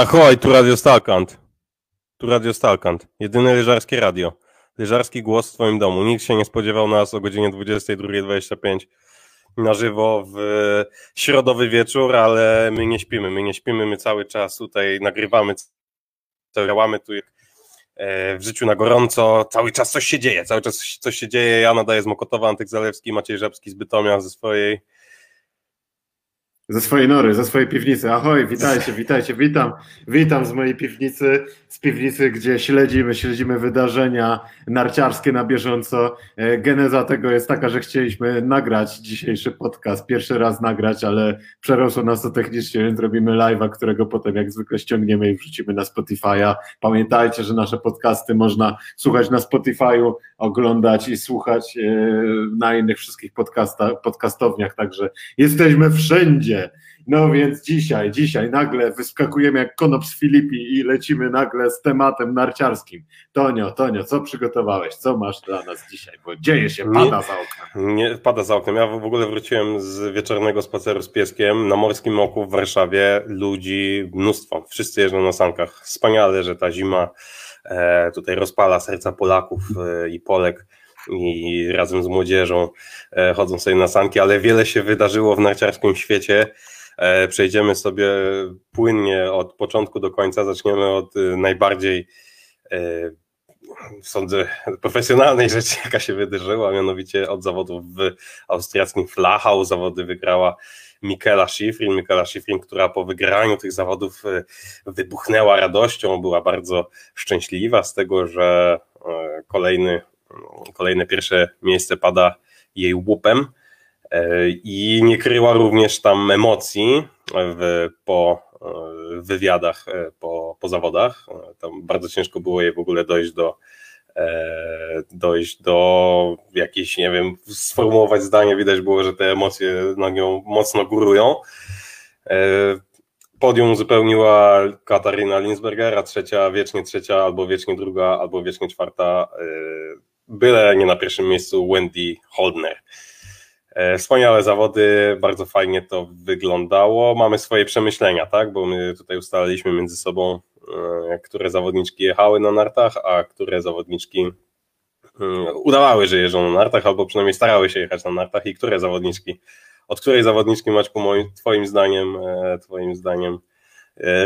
Ahoj, tu Radio Stalkant. Tu Radio Stalkant. Jedyne leżarskie radio. Leżarski głos w twoim domu. Nikt się nie spodziewał nas o godzinie 22.25 na żywo w środowy wieczór, ale my nie śpimy. My nie śpimy, my cały czas tutaj nagrywamy, działamy tu e, w życiu na gorąco. Cały czas coś się dzieje, cały czas coś się dzieje. Ja nadaję z Mokotowa, Antyk Zalewski, Maciej Rzepski z Bytomia ze swojej ze swojej nory, ze swojej piwnicy. Ahoj, witajcie, witajcie, witam. Witam z mojej piwnicy, z piwnicy, gdzie śledzimy, śledzimy wydarzenia narciarskie na bieżąco. E, geneza tego jest taka, że chcieliśmy nagrać dzisiejszy podcast, pierwszy raz nagrać, ale przerosło nas to technicznie, więc robimy live'a, którego potem jak zwykle ściągniemy i wrzucimy na Spotify'a. Pamiętajcie, że nasze podcasty można słuchać na Spotify'u, oglądać i słuchać e, na innych wszystkich podcastach, podcastowniach, także jesteśmy wszędzie. No więc dzisiaj, dzisiaj nagle wyskakujemy jak konop z Filipi i lecimy nagle z tematem narciarskim. Tonio, Tonio, co przygotowałeś? Co masz dla nas dzisiaj? Bo dzieje się, pada nie, za oknem. Nie, pada za oknem. Ja w ogóle wróciłem z wieczornego spaceru z pieskiem na Morskim Oku w Warszawie. Ludzi mnóstwo. Wszyscy jeżdżą na sankach. Wspaniale, że ta zima e, tutaj rozpala serca Polaków e, i Polek i razem z młodzieżą e, chodzą sobie na sanki, ale wiele się wydarzyło w narciarskim świecie. E, przejdziemy sobie płynnie od początku do końca. Zaczniemy od e, najbardziej sądzę, profesjonalnej rzeczy, jaka się wydarzyła, mianowicie od zawodów w austriackim Flachau. Zawody wygrała Mikela Schifrin. Mikela Schifrin, która po wygraniu tych zawodów wybuchnęła radością, była bardzo szczęśliwa z tego, że kolejny kolejne pierwsze miejsce pada jej łupem e, i nie kryła również tam emocji w, po w wywiadach e, po, po zawodach. Tam bardzo ciężko było jej w ogóle dojść do e, dojść do jakiejś, nie wiem, sformułować zdanie, widać było, że te emocje na nią mocno górują. Podium uzupełniła Katarina Linsberger, a trzecia, wiecznie trzecia, albo wiecznie druga, albo wiecznie czwarta byle nie na pierwszym miejscu Wendy Holdner. E, wspaniałe zawody, bardzo fajnie to wyglądało. Mamy swoje przemyślenia, tak? Bo my tutaj ustaliliśmy między sobą, e, które zawodniczki jechały na nartach, a które zawodniczki mm, udawały, że jeżdżą na nartach, albo przynajmniej starały się jechać na nartach i które zawodniczki, od której zawodniczki Maćku, moim, twoim zdaniem, e, twoim zdaniem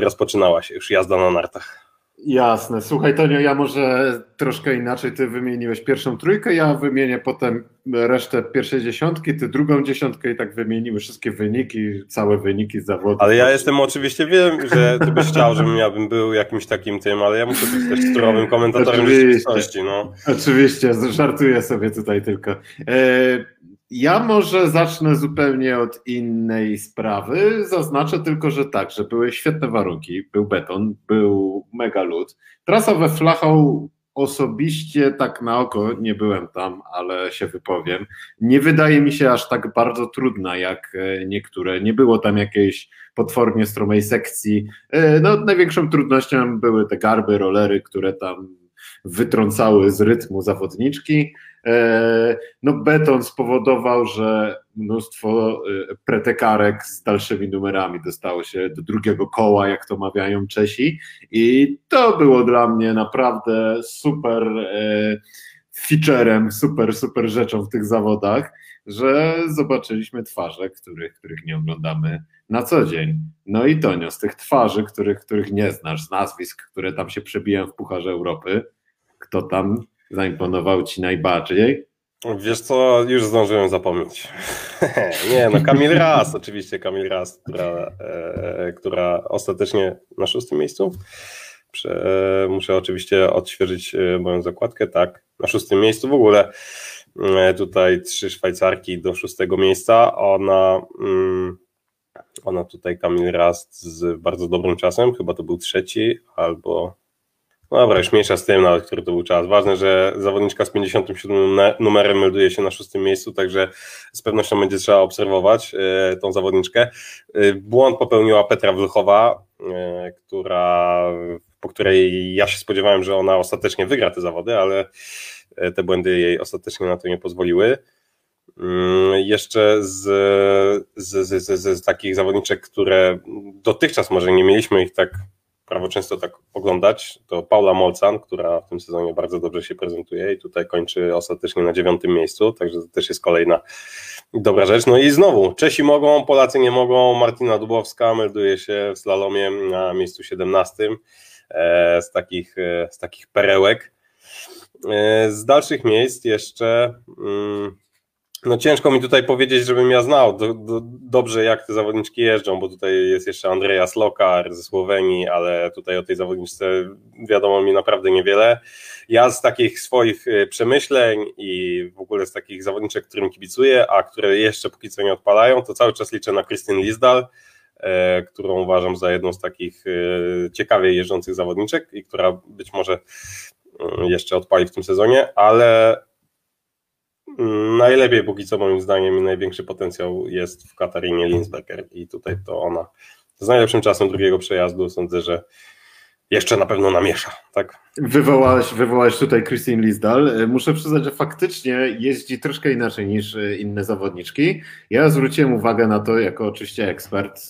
rozpoczynała się już jazda na nartach? Jasne. Słuchaj, Tonio, ja może troszkę inaczej. Ty wymieniłeś pierwszą trójkę, ja wymienię potem resztę pierwszej dziesiątki, ty drugą dziesiątkę i tak wymienimy wszystkie wyniki, całe wyniki zawodu. Ale ja jestem oczywiście, wiem, że ty byś chciał, żebym ja bym był jakimś takim tym, ale ja muszę być też surowym komentatorem rzeczywistości. No. Oczywiście, żartuję sobie tutaj tylko. E ja może zacznę zupełnie od innej sprawy. Zaznaczę tylko, że tak, że były świetne warunki, był beton, był mega lód. Trasa we Flachau osobiście tak na oko nie byłem tam, ale się wypowiem. Nie wydaje mi się aż tak bardzo trudna jak e, niektóre. Nie było tam jakiejś potwornie stromej sekcji. E, no, największą trudnością były te garby, rolery, które tam wytrącały z rytmu zawodniczki. E, no beton spowodował, że mnóstwo e, pretekarek z dalszymi numerami dostało się do drugiego koła, jak to mawiają Czesi i to było dla mnie naprawdę super e, featurem, super, super rzeczą w tych zawodach, że zobaczyliśmy twarze, których, których nie oglądamy na co dzień. No i Tonio, z tych twarzy, których, których nie znasz, z nazwisk, które tam się przebijają w Pucharze Europy, kto tam zaimponował ci najbardziej? Wiesz co, już zdążyłem zapomnieć. nie, no Kamil Ras, oczywiście Kamil Ras, która, e, która ostatecznie na szóstym miejscu. Prze, e, muszę oczywiście odświeżyć e, moją zakładkę, tak, na szóstym miejscu w ogóle. E, tutaj trzy Szwajcarki do szóstego miejsca. Ona, mm, ona tutaj Kamil Rast z bardzo dobrym czasem, chyba to był trzeci albo dobra, już mniejsza z tym nawet, który to był czas. Ważne, że zawodniczka z 57 numerem melduje się na szóstym miejscu, także z pewnością będzie trzeba obserwować e, tą zawodniczkę. E, błąd popełniła Petra Wlchowa, e, która, po której ja się spodziewałem, że ona ostatecznie wygra te zawody, ale te błędy jej ostatecznie na to nie pozwoliły. Mm, jeszcze z, z, z, z, z takich zawodniczek, które dotychczas może nie mieliśmy ich tak prawo często tak oglądać, to Paula Molcan, która w tym sezonie bardzo dobrze się prezentuje i tutaj kończy ostatecznie na dziewiątym miejscu, także to też jest kolejna dobra rzecz. No i znowu, Czesi mogą, Polacy nie mogą, Martina Dubowska melduje się w slalomie na miejscu 17 e, z takich, e, z takich perełek. E, z dalszych miejsc jeszcze mm, no ciężko mi tutaj powiedzieć, żebym ja znał do, do, dobrze, jak te zawodniczki jeżdżą, bo tutaj jest jeszcze Andreas Lokar ze Słowenii, ale tutaj o tej zawodniczce wiadomo mi naprawdę niewiele. Ja z takich swoich e, przemyśleń i w ogóle z takich zawodniczek, którym kibicuję, a które jeszcze póki co nie odpalają, to cały czas liczę na Krystyn Lizdal, e, którą uważam za jedną z takich e, ciekawie jeżdżących zawodniczek i która być może jeszcze odpali w tym sezonie, ale najlepiej póki co moim zdaniem i największy potencjał jest w Katarinie Linsberger i tutaj to ona z najlepszym czasem drugiego przejazdu sądzę, że jeszcze na pewno namiesza, tak? Wywołałeś, wywołałeś tutaj Christine Lisdal. Muszę przyznać, że faktycznie jeździ troszkę inaczej niż inne zawodniczki. Ja zwróciłem uwagę na to, jako oczywiście ekspert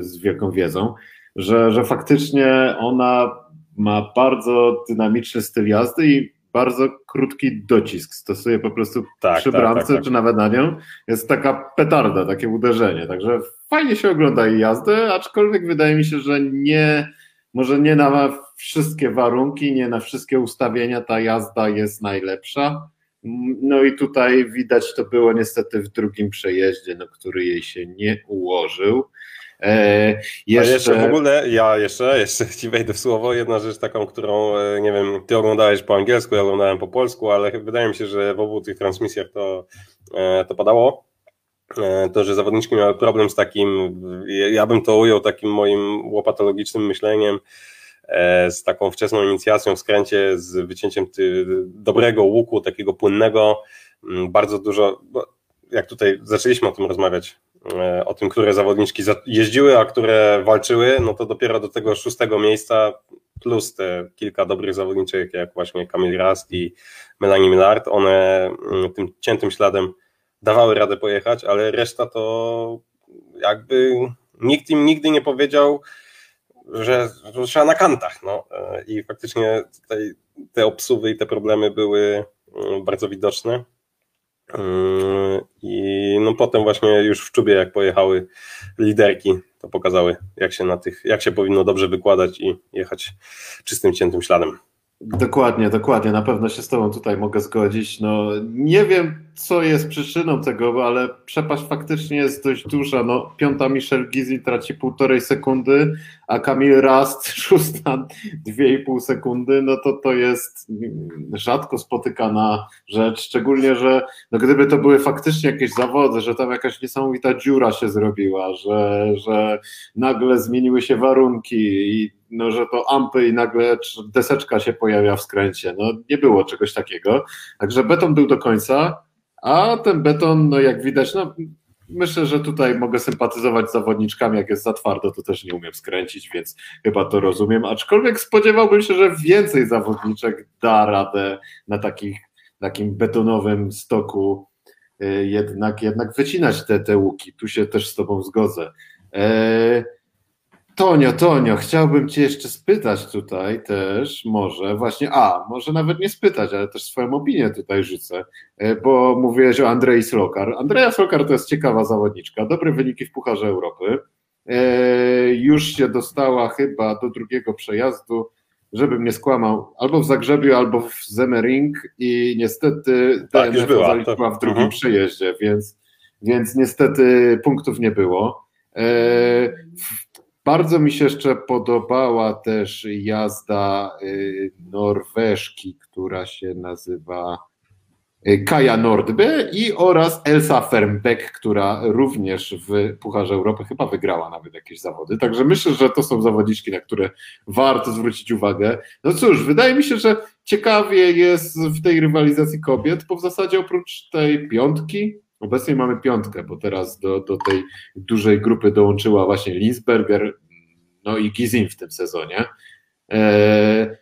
z wielką wiedzą, że, że faktycznie ona ma bardzo dynamiczny styl jazdy i bardzo krótki docisk stosuje po prostu tak, przy tak, bramce, tak, tak, czy nawet na nią. Jest taka petarda, takie uderzenie. Także fajnie się ogląda jej jazdę, aczkolwiek wydaje mi się, że nie, może nie na wszystkie warunki, nie na wszystkie ustawienia ta jazda jest najlepsza. No i tutaj widać to było niestety w drugim przejeździe, no, który jej się nie ułożył. E, jeszcze... jeszcze w ogóle, ja jeszcze, jeszcze ci wejdę w słowo, jedna rzecz taką, którą, e, nie wiem, ty oglądałeś po angielsku, ja oglądałem po polsku, ale wydaje mi się, że w obu tych transmisjach to, e, to padało, to, że zawodniczki miały problem z takim, ja bym to ujął takim moim łopatologicznym myśleniem, z taką wczesną inicjacją w skręcie, z wycięciem ty, dobrego łuku, takiego płynnego, bardzo dużo, jak tutaj zaczęliśmy o tym rozmawiać, o tym, które zawodniczki jeździły, a które walczyły, no to dopiero do tego szóstego miejsca plus te kilka dobrych zawodniczek, jak właśnie Kamil Rast i Melanie Millard, one mm, tym ciętym śladem dawały radę pojechać, ale reszta to jakby nikt im nigdy nie powiedział, że, trzeba na kantach. No. E, I faktycznie tutaj te obsuwy i te problemy były mm, bardzo widoczne. Yy, I no potem właśnie już w czubie, jak pojechały liderki, to pokazały, jak się na tych, jak się powinno dobrze wykładać i jechać czystym, ciętym śladem. Dokładnie, dokładnie. Na pewno się z Tobą tutaj mogę zgodzić. No, nie wiem, co jest przyczyną tego, ale przepaść faktycznie jest dość duża. No, piąta Michel Gizi traci półtorej sekundy, a Kamil Rast szósta dwie i pół sekundy. No to to jest rzadko spotykana rzecz, szczególnie, że no, gdyby to były faktycznie jakieś zawody, że tam jakaś niesamowita dziura się zrobiła, że, że nagle zmieniły się warunki i no, że to ampy i nagle deseczka się pojawia w skręcie. No, nie było czegoś takiego. Także beton był do końca, a ten beton, no jak widać, no myślę, że tutaj mogę sympatyzować z zawodniczkami, jak jest za twardo, to też nie umiem skręcić, więc chyba to rozumiem, aczkolwiek spodziewałbym się, że więcej zawodniczek da radę na takich, takim betonowym stoku y, jednak, jednak wycinać te, te łuki. Tu się też z Tobą zgodzę. Eee, Tonio, Tonio, chciałbym Cię jeszcze spytać tutaj też, może właśnie, a, może nawet nie spytać, ale też swoją opinię tutaj rzucę, e, bo mówiłeś o Andrei Slokar. Andrea Slokar to jest ciekawa zawodniczka, dobre wyniki w Pucharze Europy. E, już się dostała chyba do drugiego przejazdu, żebym nie skłamał, albo w Zagrzebiu, albo w Zemering i niestety tak, DNF zaliczyła w drugim uh-huh. przejeździe, więc, więc niestety punktów nie było. E, bardzo mi się jeszcze podobała też jazda y, Norweżki, która się nazywa y, Kaja Nordby i oraz Elsa Fernbeck, która również w Pucharze Europy chyba wygrała nawet jakieś zawody. Także myślę, że to są zawodniczki, na które warto zwrócić uwagę. No cóż, wydaje mi się, że ciekawie jest w tej rywalizacji kobiet, bo w zasadzie oprócz tej piątki Obecnie mamy piątkę, bo teraz do, do tej dużej grupy dołączyła właśnie Linsberger, no i Gizin w tym sezonie. E,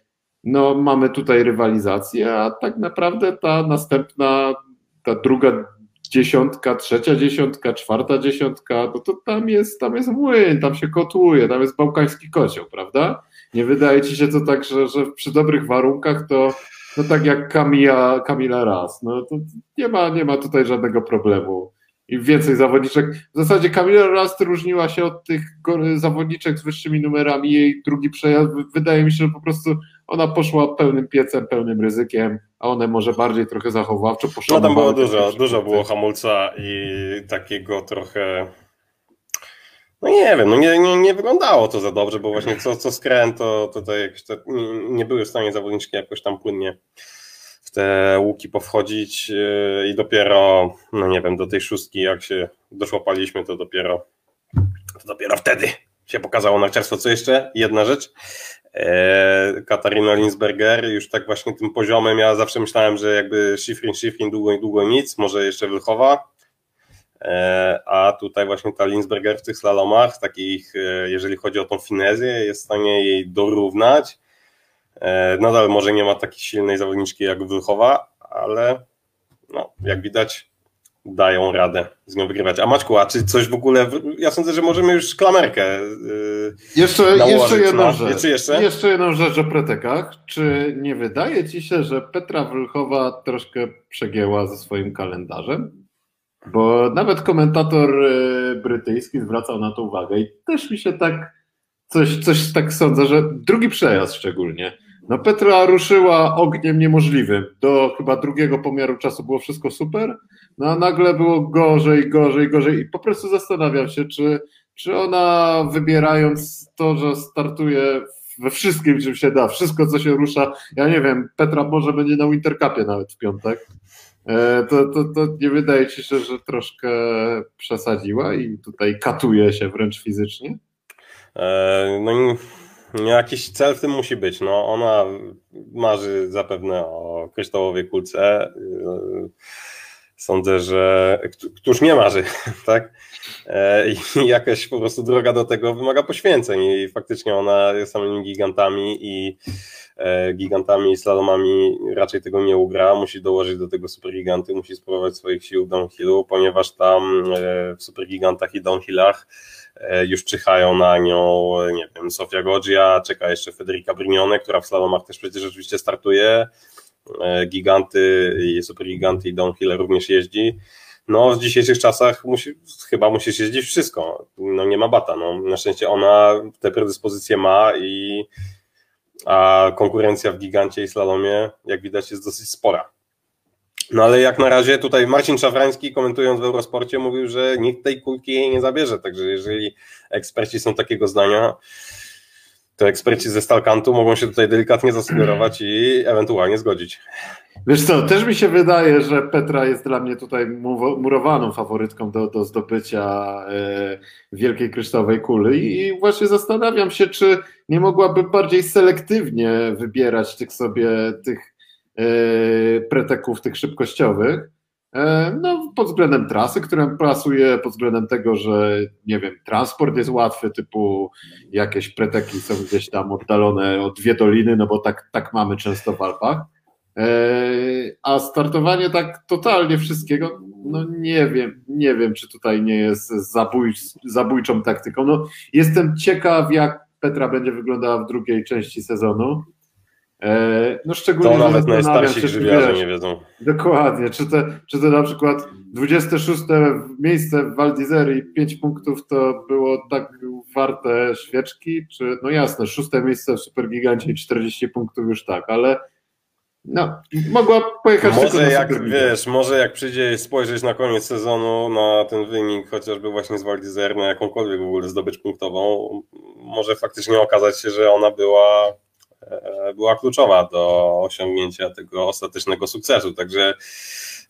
no mamy tutaj rywalizację, a tak naprawdę ta następna, ta druga dziesiątka, trzecia dziesiątka, czwarta dziesiątka, no to tam jest, tam jest młyn, tam się kotłuje, tam jest bałkański kocioł, prawda? Nie wydaje ci się to tak, że, że przy dobrych warunkach to no tak jak Kamila, Kamila Raz, no to nie ma, nie ma tutaj żadnego problemu. I więcej zawodniczek. W zasadzie Kamila Rast różniła się od tych zawodniczek z wyższymi numerami. Jej drugi przejazd wydaje mi się, że po prostu ona poszła pełnym piecem, pełnym ryzykiem, a one może bardziej trochę zachowawczo poszły. No tam było dużo, dużo było hamulca i takiego trochę no nie wiem, no nie, nie, nie wyglądało to za dobrze, bo właśnie co, co skręt, to tutaj jakieś te, nie, nie były w stanie zawodniczki jakoś tam płynnie w te łuki powchodzić yy, i dopiero, no nie wiem, do tej szóstki jak się doszłapaliśmy, to dopiero to dopiero wtedy się pokazało narciarstwo. Co jeszcze? Jedna rzecz. E, Katarina Linsberger już tak właśnie tym poziomem, ja zawsze myślałem, że jakby Schifrin, Schifrin, długo i długo nic, może jeszcze Wilchowa, a tutaj właśnie ta Linsberger w tych slalomach, takich, e, jeżeli chodzi o tą finezję, jest w stanie jej dorównać. E, nadal może nie ma takiej silnej zawodniczki jak Wilchowa, ale no, jak widać dają radę z nią wygrywać. A Maćku, a czy coś w ogóle, ja sądzę, że możemy już klamerkę jeszcze, jeszcze jedną rzecz. Czy jeszcze? jeszcze jedną rzecz o pretekach. Czy nie wydaje Ci się, że Petra Wilchowa troszkę przegięła ze swoim kalendarzem? Bo nawet komentator e, brytyjski zwracał na to uwagę i też mi się tak coś, coś tak sądzę, że drugi przejazd szczególnie. No Petra ruszyła ogniem niemożliwym. Do chyba drugiego pomiaru czasu było wszystko super, no a nagle było gorzej, gorzej, gorzej i po prostu zastanawiam się, czy, czy ona wybierając to, że startuje we wszystkim, czym się da, wszystko co się rusza, ja nie wiem, Petra może będzie na Wintercupie nawet w piątek, to, to, to nie wydaje ci się, że troszkę przesadziła i tutaj katuje się wręcz fizycznie? E, no jakiś cel w tym musi być. No, ona marzy zapewne o kryształowej kulce. E, sądzę, że któż nie marzy, tak? I jakaś po prostu droga do tego wymaga poświęceń i faktycznie ona jest samymi gigantami i E, gigantami i slalomami raczej tego nie ugra, musi dołożyć do tego supergiganty, musi spróbować swoich sił w downhillu, ponieważ tam e, w supergigantach i downhillach e, już czyhają na nią, nie wiem, Sofia Godzia, czeka jeszcze Federica Brignone, która w slalomach też przecież rzeczywiście startuje, giganty i supergiganty i downhill również jeździ. No, w dzisiejszych czasach musi, chyba musisz jeździć wszystko. No, nie ma bata. No. Na szczęście ona te predyspozycje ma i a konkurencja w gigancie i slalomie, jak widać, jest dosyć spora. No ale jak na razie tutaj Marcin Szafrański komentując w Eurosporcie mówił, że nikt tej kulki jej nie zabierze, także jeżeli eksperci są takiego zdania, to eksperci ze Stalkantu mogą się tutaj delikatnie zasugerować i ewentualnie zgodzić. Wiesz co, też mi się wydaje, że Petra jest dla mnie tutaj murowaną faworytką do, do zdobycia e, wielkiej kryształowej kuli i właśnie zastanawiam się, czy nie mogłaby bardziej selektywnie wybierać tych sobie, tych e, preteków, tych szybkościowych, no, pod względem trasy, która pasuje, pod względem tego, że nie wiem, transport jest łatwy, typu jakieś preteki są gdzieś tam oddalone o dwie doliny, no bo tak, tak mamy często w Alpach. E, a startowanie tak totalnie wszystkiego, no nie wiem, nie wiem, czy tutaj nie jest zabój, zabójczą taktyką. No, jestem ciekaw, jak Petra będzie wyglądała w drugiej części sezonu. No szczególnie, to nawet najstarsi grzybiarze nie wiedzą. Dokładnie. Czy to, czy to na przykład 26 miejsce w Val i 5 punktów to było tak warte świeczki? Czy, no jasne, szóste miejsce w Supergigancie i 40 punktów już tak, ale no, mogła pojechać Może jak wiesz, może jak przyjdzie spojrzeć na koniec sezonu na ten wynik, chociażby właśnie z Val na jakąkolwiek w ogóle zdobycz punktową, może faktycznie okazać się, że ona była była kluczowa do osiągnięcia tego ostatecznego sukcesu. Także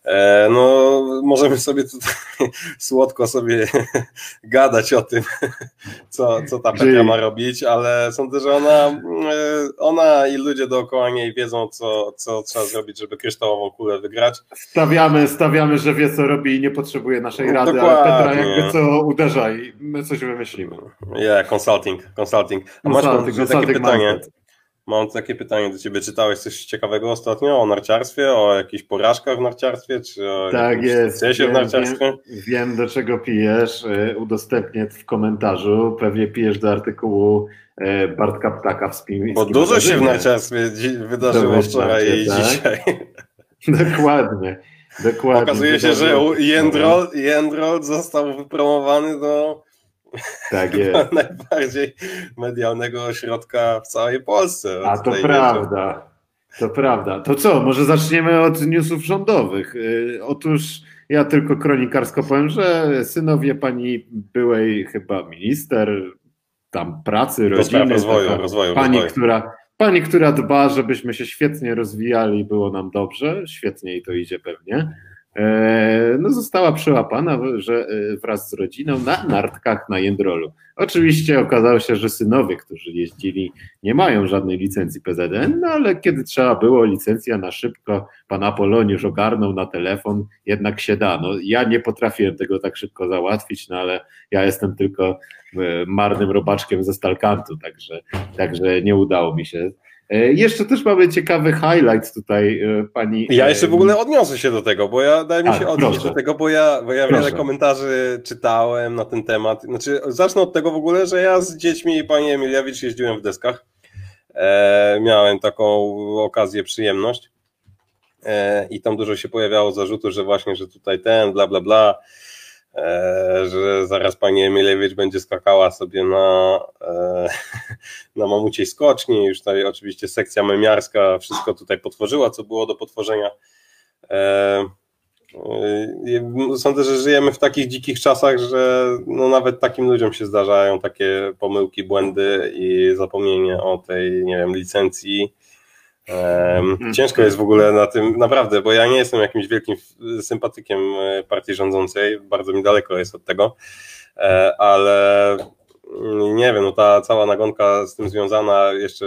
E, no, możemy sobie tutaj słodko sobie gadać o tym, co, co ta Petra ma robić, ale sądzę, że ona, e, ona i ludzie dookoła niej wiedzą, co, co trzeba zrobić, żeby kryształową kulę wygrać. Stawiamy, stawiamy, że wie, co robi i nie potrzebuje naszej rady, Dokładnie. ale Petra jakby co uderza i my coś wymyślimy. Yeah, consulting, consulting. A consulting, masz takie pytanie. Market. Mam takie pytanie do Ciebie. Czytałeś coś ciekawego ostatnio o narciarstwie, o jakichś porażkach w narciarstwie, czy o tak jest. sukcesie w narciarstwie? Wiem, wiem, do czego pijesz. E, udostępnię w komentarzu. Pewnie pijesz do artykułu e, Bartka Ptaka w Spin. Bo dużo się w narciarstwie wydarzyło wczoraj i tak? dzisiaj. Dokładnie. Dokładnie. Okazuje się, że Jędrol, Jędrol został wypromowany do tak jest. najbardziej medialnego ośrodka w całej Polsce. A to prawda. To prawda. To co, może zaczniemy od newsów rządowych. Y, otóż ja tylko kronikarsko powiem, że synowie pani byłej chyba minister tam pracy, rodziny, rozwoju, rozwoju, pani, rozwoju. która pani, która dba, żebyśmy się świetnie rozwijali, było nam dobrze, świetnie i to idzie pewnie. E, no została przełapana że e, wraz z rodziną na nartkach na Jędrolu. Oczywiście okazało się, że synowie, którzy jeździli, nie mają żadnej licencji PZN, no ale kiedy trzeba było, licencja na szybko, pan Apoloniusz ogarnął na telefon, jednak się da. No, ja nie potrafiłem tego tak szybko załatwić, no ale ja jestem tylko e, marnym robaczkiem ze Stalkantu, także, także nie udało mi się. E, jeszcze też mamy ciekawy highlight tutaj, e, pani. Ja jeszcze w ogóle odniosę się do tego, bo ja daj mi się odnieść do tego, bo ja, bo ja wiele komentarzy czytałem na ten temat. Znaczy, zacznę od tego w ogóle, że ja z dziećmi pani Emiliawicz jeździłem w deskach. E, miałem taką okazję, przyjemność. E, I tam dużo się pojawiało zarzutu, że właśnie, że tutaj ten, bla, bla, bla. E, że zaraz pani Emilewicz będzie skakała sobie na, e, na mamuciej skoczni. Już tutaj oczywiście sekcja memiarska wszystko tutaj potworzyła, co było do potworzenia. E, sądzę, że żyjemy w takich dzikich czasach, że no nawet takim ludziom się zdarzają takie pomyłki, błędy i zapomnienie o tej, nie wiem, licencji. Ciężko jest w ogóle na tym, naprawdę, bo ja nie jestem jakimś wielkim sympatykiem e, partii rządzącej, bardzo mi daleko jest od tego, e, ale mm, nie wiem, no ta cała nagonka z tym związana, jeszcze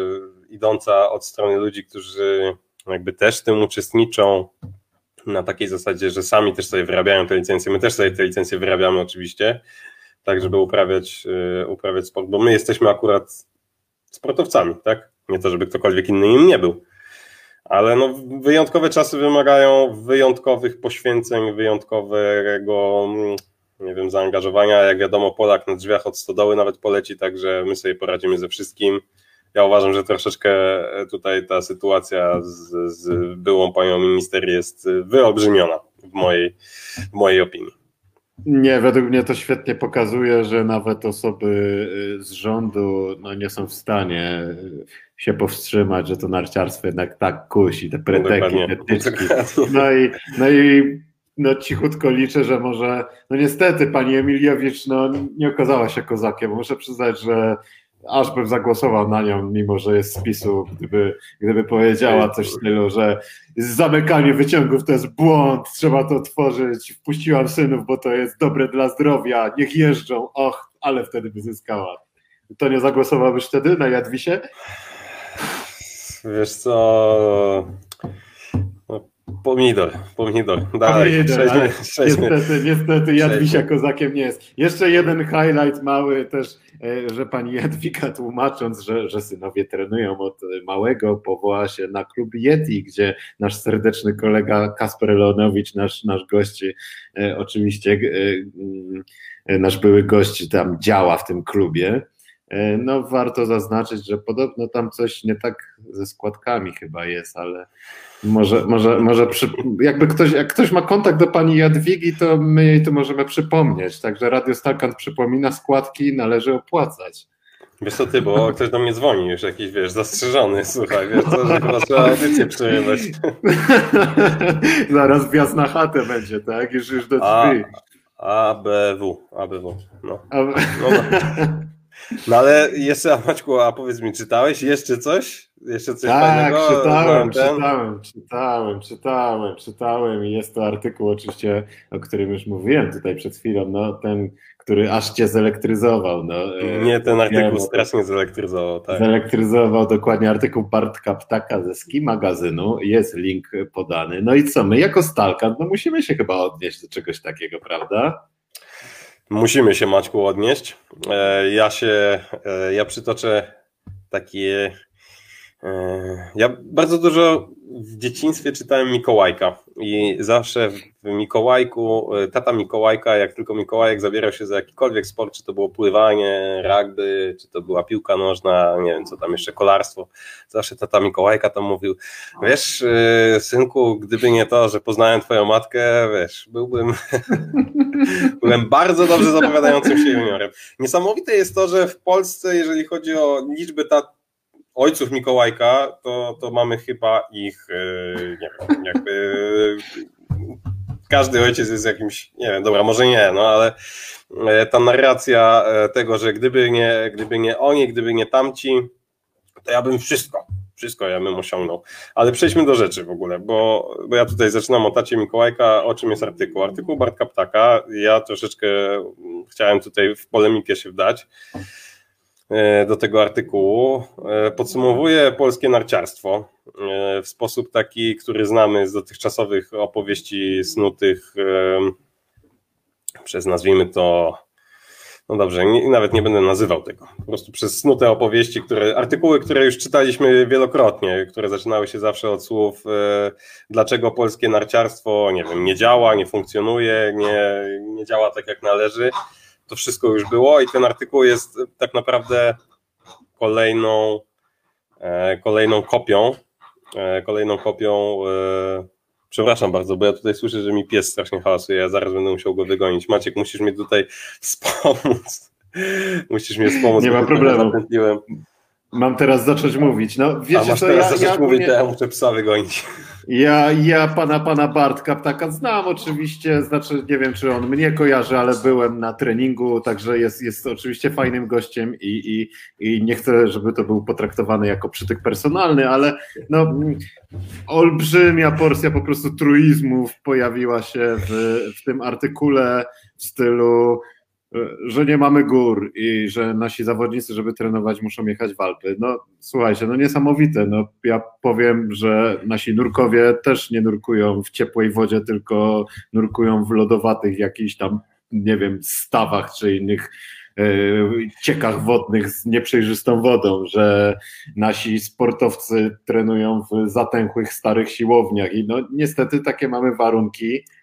idąca od strony ludzi, którzy jakby też w tym uczestniczą, na takiej zasadzie, że sami też sobie wyrabiają te licencje, my też sobie te licencje wyrabiamy oczywiście, tak żeby uprawiać, e, uprawiać sport, bo my jesteśmy akurat sportowcami, tak? Nie to, żeby ktokolwiek inny im nie był. Ale no, wyjątkowe czasy wymagają wyjątkowych poświęceń, wyjątkowego, mm, nie wiem, zaangażowania. Jak wiadomo, Polak na drzwiach od stodoły nawet poleci, także my sobie poradzimy ze wszystkim. Ja uważam, że troszeczkę tutaj ta sytuacja z, z byłą panią minister jest wyolbrzymiona w mojej, w mojej opinii. Nie, według mnie to świetnie pokazuje, że nawet osoby y, z rządu no, nie są w stanie się powstrzymać, że to narciarstwo jednak tak kusi, te preteki, te tyczki. No i, no i no, cichutko liczę, że może, no niestety pani Emiliowicz no, nie okazała się kozakiem. Muszę przyznać, że aż bym zagłosował na nią, mimo że jest z PiSu, gdyby, gdyby powiedziała coś w stylu, że zamykanie wyciągów to jest błąd, trzeba to otworzyć, wpuściłam synów, bo to jest dobre dla zdrowia, niech jeżdżą, och, ale wtedy by zyskała. To nie zagłosowałbyś wtedy na Jadwisie? Wiesz co, Pomidor, pomidor. Dalej, pomidor, niestety, niestety Jadwisia kozakiem nie jest. Jeszcze jeden highlight mały też, e, że pani Jadwika tłumacząc, że, że synowie trenują od małego, powoła się na klub Yeti, gdzie nasz serdeczny kolega Kasper Leonowicz, nasz, nasz gość, e, oczywiście e, nasz były gość tam działa w tym klubie. No warto zaznaczyć, że podobno tam coś nie tak ze składkami chyba jest, ale może, może, może przy, jakby ktoś, jak ktoś ma kontakt do pani Jadwigi, to my jej to możemy przypomnieć. Także Radio Stalkant przypomina, składki należy opłacać. Wiesz co ty, bo ktoś do mnie dzwoni już jakiś, wiesz, zastrzeżony, słuchaj, wiesz co, że chyba trzeba audycję przerywać. Zaraz wjazd na chatę będzie, tak? Już, już do drzwi. A, ABW, ABW, no. no, no. No ale jeszcze, Maćku, a powiedz mi, czytałeś jeszcze coś? Jeszcze coś tak, fajnego? czytałem, czytałem, czytałem, czytałem, czytałem i jest to artykuł oczywiście, o którym już mówiłem tutaj przed chwilą, no ten, który aż cię zelektryzował. No, Nie, ten artykuł no, strasznie zelektryzował, tak. Zelektryzował dokładnie artykuł Bartka Ptaka ze Ski magazynu, jest link podany. No i co, my jako Stalkant, no musimy się chyba odnieść do czegoś takiego, prawda? Musimy się Maćku odnieść. E, ja się, e, ja przytoczę takie E, ja bardzo dużo w dzieciństwie czytałem Mikołajka i zawsze w Mikołajku, e, tata Mikołajka, jak tylko Mikołajek zabierał się za jakikolwiek sport, czy to było pływanie, rugby, czy to była piłka nożna, nie wiem co tam jeszcze, kolarstwo, zawsze tata Mikołajka tam mówił, wiesz e, synku, gdyby nie to, że poznałem twoją matkę, wiesz, byłbym, byłem bardzo dobrze zapowiadającym się juniorem. Niesamowite jest to, że w Polsce, jeżeli chodzi o liczbę tat ojców Mikołajka, to, to mamy chyba ich, e, nie wiem, jakby każdy ojciec jest jakimś, nie wiem, dobra, może nie, no ale e, ta narracja e, tego, że gdyby nie, gdyby nie oni, gdyby nie tamci, to ja bym wszystko, wszystko ja bym osiągnął. Ale przejdźmy do rzeczy w ogóle, bo, bo ja tutaj zaczynam o tacie Mikołajka, o czym jest artykuł. Artykuł Bartka Ptaka, ja troszeczkę chciałem tutaj w polemikę się wdać. E, do tego artykułu. E, podsumowuje polskie narciarstwo e, w sposób taki, który znamy z dotychczasowych opowieści snutych przez nazwijmy to no dobrze, nie, nawet nie będę nazywał tego. Po prostu przez snute opowieści, które, artykuły, które już czytaliśmy wielokrotnie, które zaczynały się zawsze od słów, dlaczego polskie narciarstwo, nie wiem, nie działa, nie funkcjonuje, nie, nie działa tak jak należy to wszystko już było i ten artykuł jest tak naprawdę kolejną, e, kolejną kopią, e, kolejną kopią, e, przepraszam bardzo, bo ja tutaj słyszę, że mi pies strasznie hałasuje, ja zaraz będę musiał go wygonić. Maciek, musisz mi tutaj wspomóc. Musisz mnie wspomóc. Nie ma problemu. Mam teraz zacząć mówić. No, wiecie, A masz co, teraz ja, zacząć ja mówić, to ja muszę psa wygonić. Ja, ja pana, pana Bartka Ptaka znam oczywiście, znaczy nie wiem, czy on mnie kojarzy, ale byłem na treningu, także jest, jest oczywiście fajnym gościem i, i, i nie chcę, żeby to był potraktowany jako przytyk personalny, ale no, olbrzymia porcja po prostu truizmów pojawiła się w, w tym artykule w stylu że nie mamy gór i że nasi zawodnicy, żeby trenować, muszą jechać w Alpy. No słuchajcie, no niesamowite. No, ja powiem, że nasi nurkowie też nie nurkują w ciepłej wodzie, tylko nurkują w lodowatych jakichś tam, nie wiem, stawach czy innych e, ciekach wodnych z nieprzejrzystą wodą, że nasi sportowcy trenują w zatęchłych starych siłowniach i no niestety takie mamy warunki E,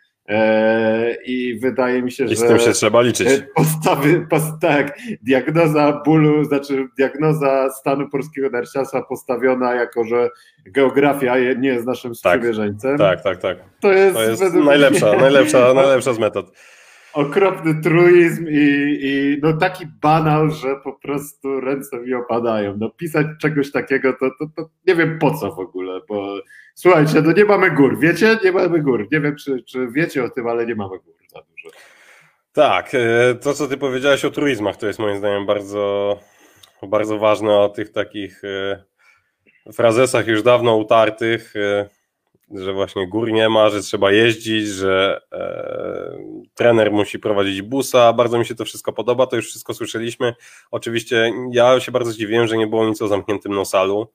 I wydaje mi się, I że. z tym się trzeba liczyć. E, postawy, post, tak, diagnoza bólu, znaczy diagnoza stanu polskiego narciarstwa postawiona jako, że geografia nie jest naszym tak, sprzymierzeńcem. Tak, tak, tak. To jest, to jest najlepsza, mnie... najlepsza, najlepsza z metod okropny truizm i, i no taki banal, że po prostu ręce mi opadają. No pisać czegoś takiego to, to, to nie wiem po co w ogóle, bo słuchajcie, no nie mamy gór, wiecie? Nie mamy gór. Nie wiem, czy, czy wiecie o tym, ale nie mamy gór za dużo. Tak, e, to co ty powiedziałeś o truizmach, to jest moim zdaniem bardzo, bardzo ważne o tych takich e, frazesach już dawno utartych, e, że właśnie gór nie ma, że trzeba jeździć, że trener musi prowadzić busa. Bardzo mi się to wszystko podoba, to już wszystko słyszeliśmy. Oczywiście ja się bardzo zdziwiłem, że nie było nic o zamkniętym nosalu,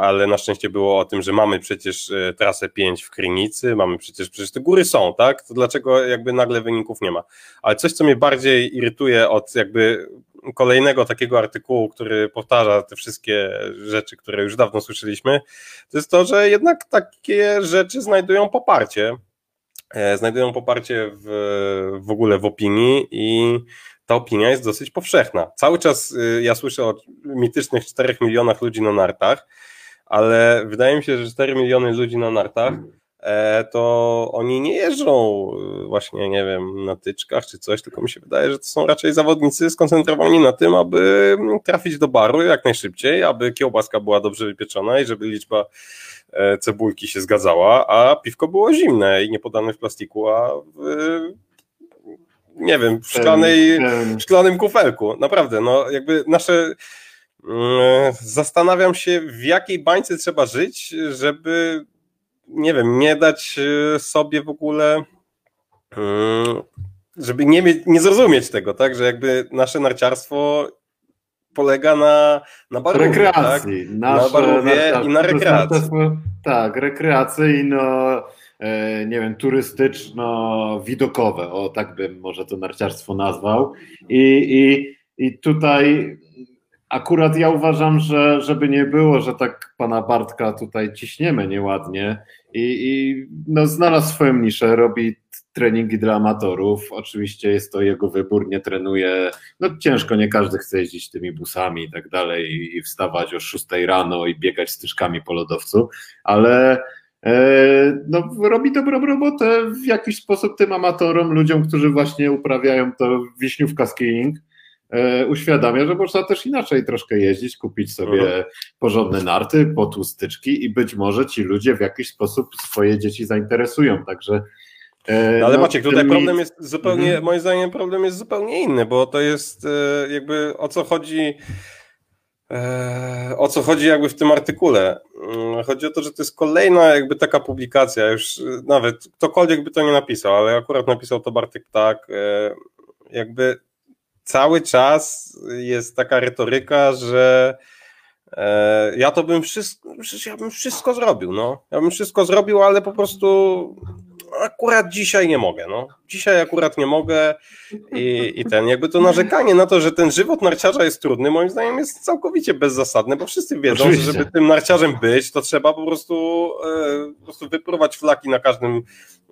ale na szczęście było o tym, że mamy przecież e, trasę 5 w Krynicy, mamy przecież, przecież te góry są, tak? To dlaczego jakby nagle wyników nie ma? Ale coś, co mnie bardziej irytuje od jakby kolejnego takiego artykułu, który powtarza te wszystkie rzeczy, które już dawno słyszeliśmy, to jest to, że jednak takie rzeczy znajdują poparcie. E, znajdują poparcie w, w ogóle w opinii i ta opinia jest dosyć powszechna. Cały czas y, ja słyszę o mitycznych 4 milionach ludzi na nartach, ale wydaje mi się, że 4 miliony ludzi na nartach E, to oni nie jeżdżą e, właśnie, nie wiem, na tyczkach czy coś, tylko mi się wydaje, że to są raczej zawodnicy skoncentrowani na tym, aby trafić do baru jak najszybciej, aby kiełbaska była dobrze wypieczona i żeby liczba e, cebulki się zgadzała, a piwko było zimne i nie podane w plastiku, a w, nie wiem, w szklanej, w szklanym kufelku. Naprawdę, no jakby nasze Zastanawiam się, w jakiej bańce trzeba żyć, żeby nie wiem, nie dać e, sobie w ogóle, mm, żeby nie, nie zrozumieć tego, tak, że jakby nasze narciarstwo polega na, na barówie, rekreacji. Tak? Nasze, na barówie i na rekreacji. Tak, rekreacyjno, e, nie wiem, turystyczno-widokowe, o tak bym może to narciarstwo nazwał. I, i, i tutaj Akurat ja uważam, że żeby nie było, że tak pana Bartka tutaj ciśniemy nieładnie i, i no, znalazł swoją niszę, robi treningi dla amatorów. Oczywiście jest to jego wybór, nie trenuje. No ciężko, nie każdy chce jeździć tymi busami i tak dalej i wstawać o 6 rano i biegać styczkami po lodowcu, ale e, no, robi dobrą robotę w jakiś sposób tym amatorom, ludziom, którzy właśnie uprawiają to wiśniówka skiing uświadamia, że można też inaczej troszkę jeździć, kupić sobie mhm. porządne narty, potłustyczki i być może ci ludzie w jakiś sposób swoje dzieci zainteresują, także e, no, ale no, Maciek, tutaj problem jest zupełnie, mhm. moim zdaniem problem jest zupełnie inny, bo to jest e, jakby o co chodzi o co chodzi jakby w tym artykule. Mm, chodzi o to, że to jest kolejna jakby taka publikacja, już nawet ktokolwiek by to nie napisał, ale akurat napisał to Bartek tak, jakby cały czas jest taka retoryka, że e, ja to bym wszystko, ja bym wszystko zrobił, no. Ja bym wszystko zrobił, ale po prostu akurat dzisiaj nie mogę, no. Dzisiaj akurat nie mogę i, i ten, jakby to narzekanie na to, że ten żywot narciarza jest trudny, moim zdaniem jest całkowicie bezzasadne, bo wszyscy wiedzą, Oczywiście. że żeby tym narciarzem być, to trzeba po prostu, e, po prostu wypróbować flaki na każdym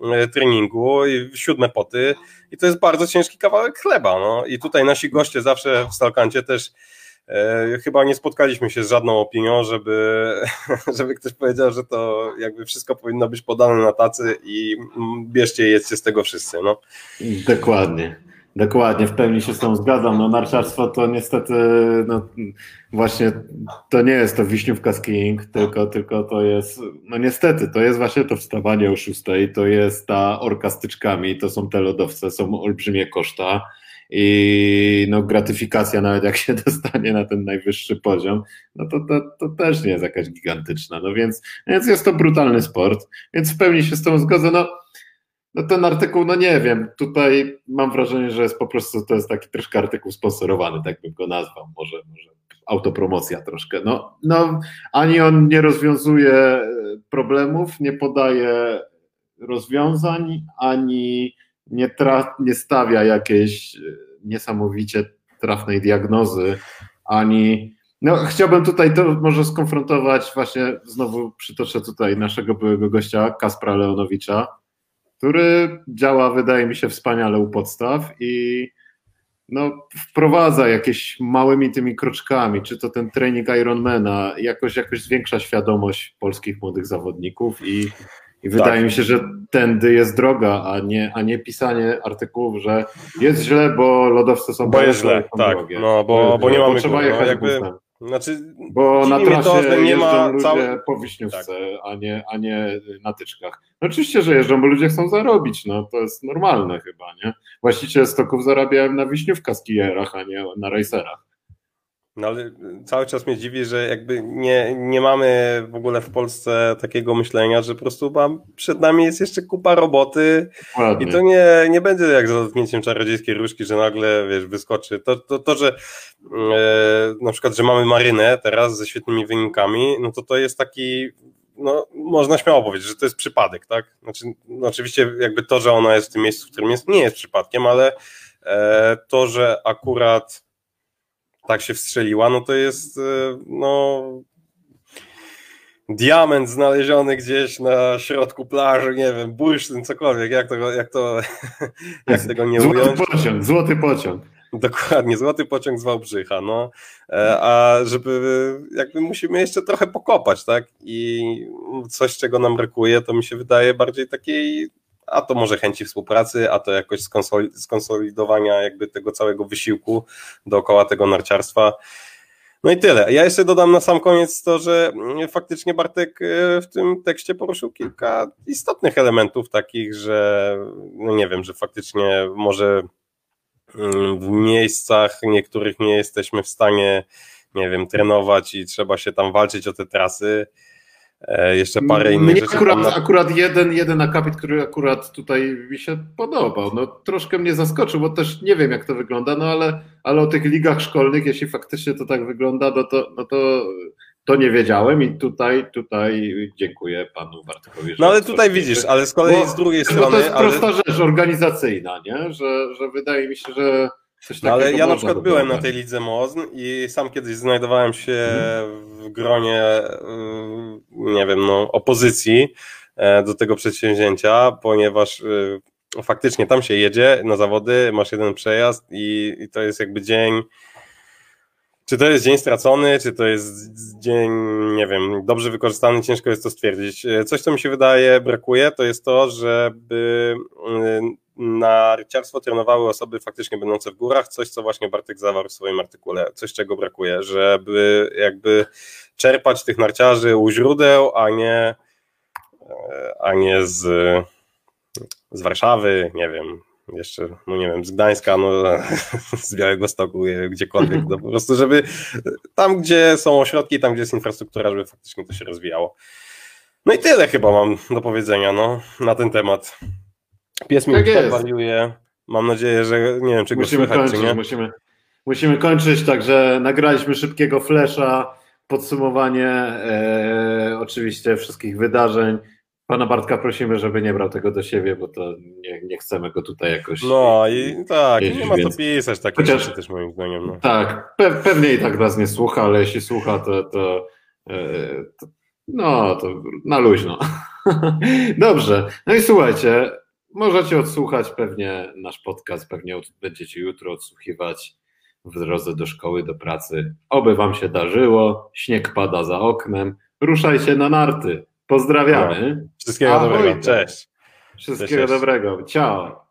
e, treningu i siódme poty i to jest bardzo ciężki kawałek chleba, no. I tutaj nasi goście zawsze w Stalkancie też chyba nie spotkaliśmy się z żadną opinią, żeby, żeby ktoś powiedział, że to jakby wszystko powinno być podane na tacy i bierzcie i jedzcie z tego wszyscy. No. Dokładnie. Dokładnie, w pełni się z tą zgadzam. No, narciarstwo to niestety, no, właśnie to nie jest to wiśniówka skiing, tylko, tylko to jest, no niestety, to jest właśnie to wstawanie o szóstej, to jest ta orka styczkami, to są te lodowce, są olbrzymie koszta i no, gratyfikacja, nawet jak się dostanie na ten najwyższy poziom, no to, to, to też nie jest jakaś gigantyczna. No więc, więc jest to brutalny sport, więc w pełni się z tą zgodzę. No, no ten artykuł, no nie wiem, tutaj mam wrażenie, że jest po prostu, to jest taki troszkę artykuł sponsorowany, tak bym go nazwał, może, może autopromocja troszkę. No, no, ani on nie rozwiązuje problemów, nie podaje rozwiązań, ani nie, tra- nie stawia jakiejś e, niesamowicie trafnej diagnozy, ani. No, chciałbym tutaj to może skonfrontować, właśnie znowu przytoczę tutaj naszego byłego gościa, Kaspra Leonowicza, który działa, wydaje mi się, wspaniale u podstaw i no, wprowadza jakieś małymi tymi kroczkami, czy to ten trening Ironmana, jakoś, jakoś zwiększa świadomość polskich młodych zawodników i i wydaje tak. mi się, że tędy jest droga, a nie, a nie pisanie artykułów, że jest źle, bo lodowce są bo jest źle, tak, drogie. no bo, bo nie mamy trzeba jechać no, jakby, znaczy, bo na trasie to, nie ma ludzie cały... po wiśniówce, tak. a, nie, a nie na tyczkach. No oczywiście, że jeżdżą, bo ludzie chcą zarobić, no to jest normalne chyba, nie? Właściciele stoków zarabiają na wiśniówkach skierach, a nie na racerach. No ale cały czas mnie dziwi, że jakby nie, nie mamy w ogóle w Polsce takiego myślenia, że po prostu mam, przed nami jest jeszcze kupa roboty Ładnie. i to nie, nie będzie jak za dotknięciem czarodziejskiej różki, że nagle wiesz, wyskoczy. To, to, to że e, na przykład, że mamy marynę teraz ze świetnymi wynikami, no to to jest taki no, można śmiało powiedzieć, że to jest przypadek, tak? Znaczy, no oczywiście jakby to, że ona jest w tym miejscu, w którym jest, nie jest przypadkiem, ale e, to, że akurat tak się wstrzeliła, no to jest e, no diament znaleziony gdzieś na środku plaży, nie wiem, bursztyn, cokolwiek, jak to, jak to, jak tego nie złoty ująć. Pociąg, złoty pociąg. Dokładnie, złoty pociąg z Wałbrzycha, no. E, a żeby, jakby musimy jeszcze trochę pokopać, tak? I coś, czego nam brakuje, to mi się wydaje bardziej takiej a to może chęci współpracy, a to jakoś skonsolidowania jakby tego całego wysiłku dookoła tego narciarstwa. No i tyle. Ja jeszcze dodam na sam koniec to, że faktycznie Bartek e, w tym tekście poruszył kilka istotnych elementów takich, że no nie wiem, że faktycznie może mm, w miejscach niektórych nie jesteśmy w stanie, nie wiem, trenować i trzeba się tam walczyć o te trasy. E, jeszcze parę innych Mnie. Akurat, akurat jeden, jeden akapit, który akurat tutaj mi się podobał. No, troszkę mnie zaskoczył, bo też nie wiem, jak to wygląda, no ale, ale o tych ligach szkolnych, jeśli faktycznie to tak wygląda, no to, no to, to nie wiedziałem i tutaj, tutaj dziękuję panu Bartkowi. No ale tutaj widzisz, ale z kolei bo, z drugiej strony. to jest ale... prosta rzecz organizacyjna, nie? Że, że wydaje mi się, że No, ale ja na przykład byłem na tej lidze Mozn i sam kiedyś znajdowałem się w gronie, y, nie wiem, no, opozycji e, do tego przedsięwzięcia, ponieważ y, faktycznie tam się jedzie na zawody, masz jeden przejazd i, i to jest jakby dzień czy to jest dzień stracony, czy to jest dzień, nie wiem, dobrze wykorzystany, ciężko jest to stwierdzić. E, coś, co mi się wydaje brakuje, to jest to, żeby narciarstwo trenowały osoby faktycznie będące w górach, coś co właśnie Bartek zawarł w swoim artykule, coś czego brakuje, żeby jakby czerpać tych narciarzy u źródeł, a nie, e, a nie z, z Warszawy, nie wiem, jeszcze, no nie wiem, z Gdańska, no, z Białego Stoku, gdziekolwiek, no, po prostu, żeby tam, gdzie są ośrodki, tam, gdzie jest infrastruktura, żeby faktycznie to się rozwijało. No i tyle chyba mam do powiedzenia, no, na ten temat. Pies mi tak wariuje. Mam nadzieję, że nie wiem, czy musimy słychać, kończyć, czy nie. Musimy, musimy kończyć, także nagraliśmy szybkiego flesza, podsumowanie e, oczywiście wszystkich wydarzeń. Pana Bartka prosimy, żeby nie brał tego do siebie, bo to nie, nie chcemy go tutaj jakoś. No i tak, nie ma co pisać takie Chociaż, rzeczy też moim zdaniem. No. Tak, pe pewnie i tak nas nie słucha, ale jeśli słucha, to, to, e, to no to na luźno. Dobrze. No i słuchajcie, Możecie odsłuchać pewnie nasz podcast, pewnie będziecie jutro odsłuchiwać w drodze do szkoły, do pracy. Oby Wam się darzyło, śnieg pada za oknem, ruszajcie na narty. Pozdrawiamy. No. Wszystkiego Ahoj. dobrego, cześć. Wszystkiego cześć. dobrego, ciao.